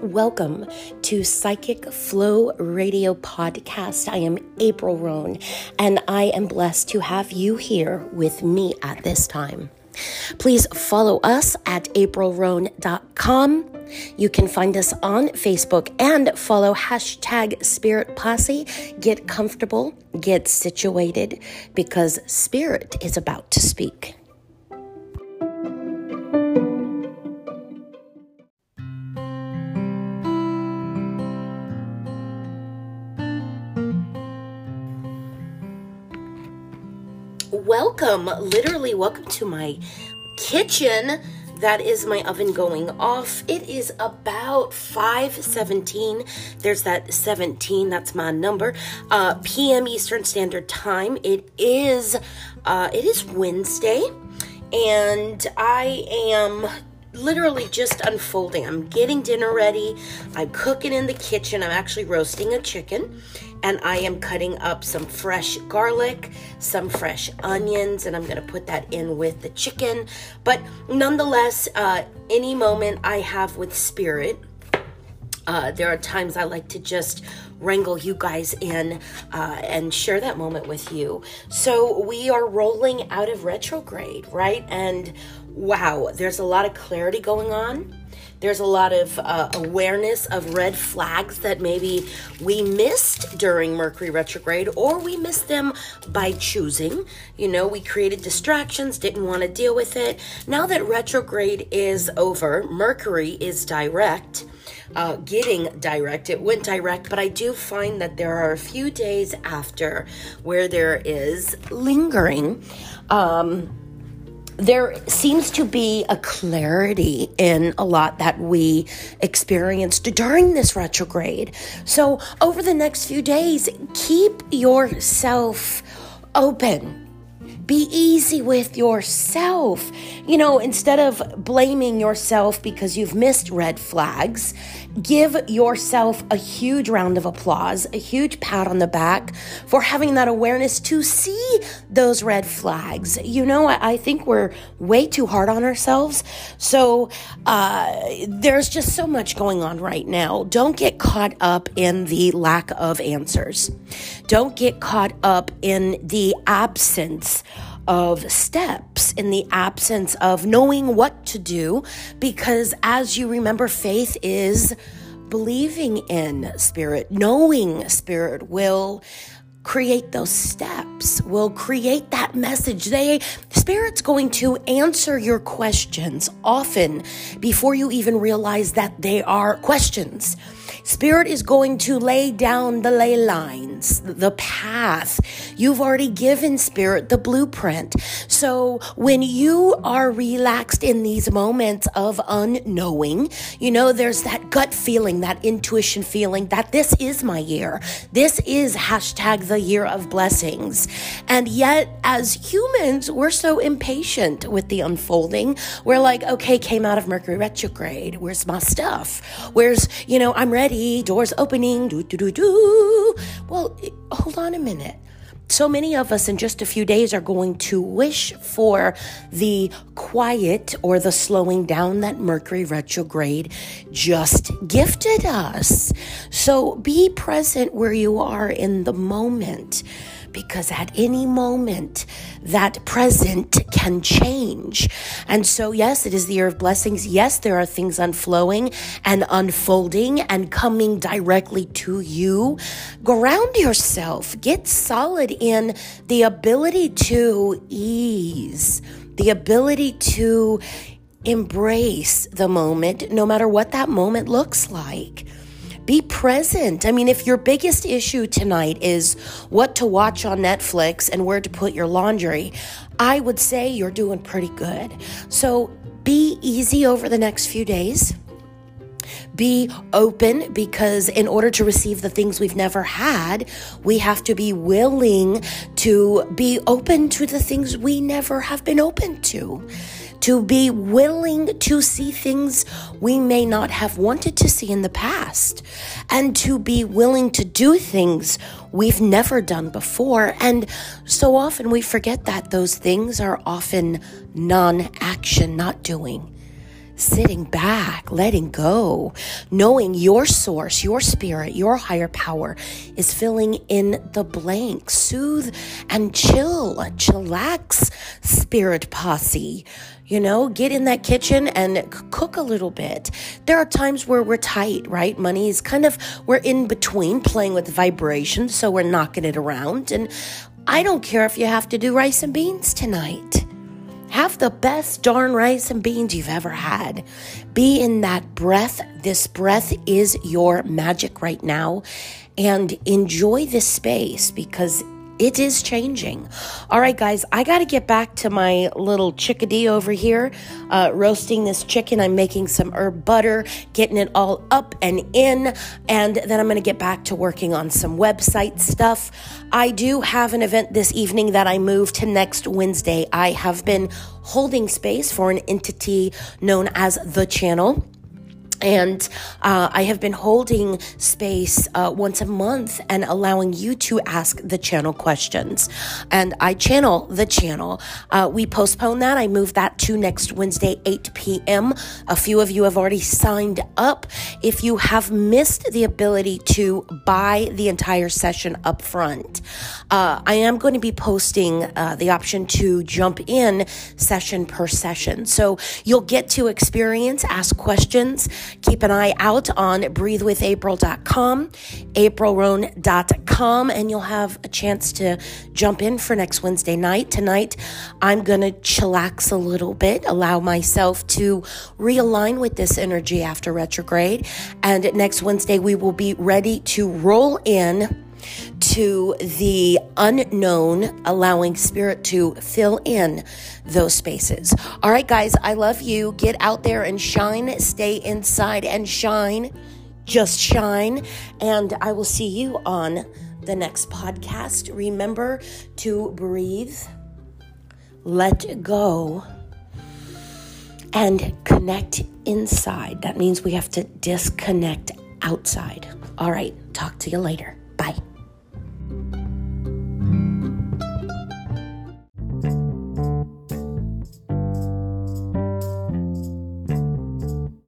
Welcome to Psychic Flow Radio Podcast. I am April Roane, and I am blessed to have you here with me at this time. Please follow us at aprilroane.com. You can find us on Facebook and follow hashtag Spirit Posse. Get comfortable, get situated, because Spirit is about to speak. Welcome, literally, welcome to my kitchen. That is my oven going off. It is about 5:17. There's that 17, that's my number. Uh, PM Eastern Standard Time. It is uh, it is Wednesday, and I am literally just unfolding. I'm getting dinner ready. I'm cooking in the kitchen. I'm actually roasting a chicken and I am cutting up some fresh garlic, some fresh onions, and I'm gonna put that in with the chicken. But nonetheless, uh, any moment I have with spirit, uh, there are times I like to just wrangle you guys in uh, and share that moment with you. So we are rolling out of retrograde, right? And wow, there's a lot of clarity going on. There's a lot of uh, awareness of red flags that maybe we missed during Mercury retrograde or we missed them by choosing. You know, we created distractions, didn't want to deal with it. Now that retrograde is over, Mercury is direct. Uh, getting direct. It went direct, but I do find that there are a few days after where there is lingering. Um, there seems to be a clarity in a lot that we experienced during this retrograde. So, over the next few days, keep yourself open be easy with yourself. You know, instead of blaming yourself because you've missed red flags, give yourself a huge round of applause, a huge pat on the back for having that awareness to see those red flags. You know, I, I think we're way too hard on ourselves. So uh, there's just so much going on right now. Don't get caught up in the lack of answers, don't get caught up in the absence of steps in the absence of knowing what to do because as you remember faith is believing in spirit. Knowing spirit will create those steps will create that message. They spirit's going to answer your questions often before you even realize that they are questions Spirit is going to lay down the ley lines, the path. You've already given Spirit the blueprint. So when you are relaxed in these moments of unknowing, you know, there's that gut feeling, that intuition feeling that this is my year. This is hashtag the year of blessings. And yet, as humans, we're so impatient with the unfolding. We're like, okay, came out of Mercury retrograde. Where's my stuff? Where's, you know, I'm ready doors opening, do, do, do, do. Well, hold on a minute. So many of us in just a few days are going to wish for the quiet or the slowing down that Mercury retrograde just gifted us. So be present where you are in the moment because at any moment that present can change. And so, yes, it is the year of blessings. Yes, there are things unflowing and unfolding and coming directly to you. Ground yourself, get solid in the ability to ease, the ability to embrace the moment, no matter what that moment looks like. Be present. I mean, if your biggest issue tonight is what to watch on Netflix and where to put your laundry, I would say you're doing pretty good. So be easy over the next few days. Be open because, in order to receive the things we've never had, we have to be willing to be open to the things we never have been open to. To be willing to see things we may not have wanted to see in the past, and to be willing to do things we've never done before. And so often we forget that those things are often non action, not doing sitting back, letting go, knowing your source, your spirit, your higher power is filling in the blank. Soothe and chill, chillax, spirit posse. You know, get in that kitchen and cook a little bit. There are times where we're tight, right? Money is kind of, we're in between playing with vibration, so we're knocking it around. And I don't care if you have to do rice and beans tonight. Have the best darn rice and beans you've ever had. Be in that breath. This breath is your magic right now. And enjoy this space because it is changing. All right, guys, I got to get back to my little chickadee over here, uh, roasting this chicken. I'm making some herb butter, getting it all up and in, and then I'm going to get back to working on some website stuff. I do have an event this evening that I move to next Wednesday. I have been holding space for an entity known as The Channel. And uh, I have been holding space uh, once a month and allowing you to ask the channel questions. And I channel the channel. Uh, we postponed that. I moved that to next Wednesday, 8 p.m. A few of you have already signed up. If you have missed the ability to buy the entire session up front, uh, I am going to be posting uh, the option to jump in session per session. So you'll get to experience, ask questions Keep an eye out on breathewithapril.com, aprilroane.com, and you'll have a chance to jump in for next Wednesday night. Tonight, I'm going to chillax a little bit, allow myself to realign with this energy after retrograde. And next Wednesday, we will be ready to roll in to the unknown, allowing spirit to fill in those spaces. All right, guys, I love you. Get out there and shine. Stay inside and shine. Just shine. And I will see you on the next podcast. Remember to breathe, let go, and connect inside. That means we have to disconnect outside. All right, talk to you later.